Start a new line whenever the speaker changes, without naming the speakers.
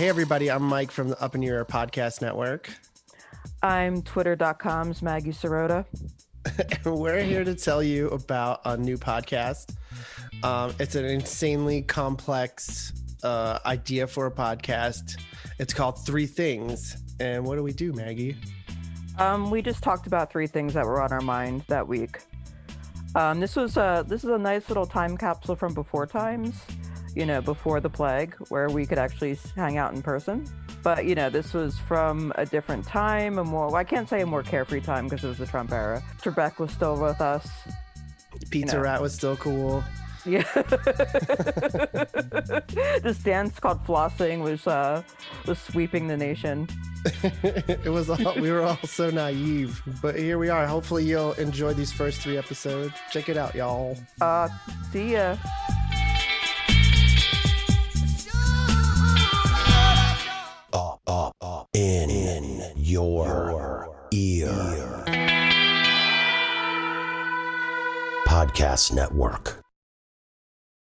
Hey, everybody, I'm Mike from the Up in Your Ear Podcast Network.
I'm Twitter.com's Maggie
Serota. we're here to tell you about a new podcast. Um, it's an insanely complex uh, idea for a podcast. It's called Three Things. And what do we do, Maggie?
Um, we just talked about three things that were on our mind that week. Um, this was a this is a nice little time capsule from before times, you know, before the plague, where we could actually hang out in person. But you know, this was from a different time, a more well, I can't say a more carefree time because it was the Trump era. Trebek was still with us.
Pizza
No.
Rat was still cool.
Yeah. this dance called flossing was uh was sweeping the nation.
it was all, we were all so naive, but here we are. Hopefully, you'll enjoy these first three episodes. Check it out, y'all.
Uh, see ya.
In, in your, ear. Podcast Network.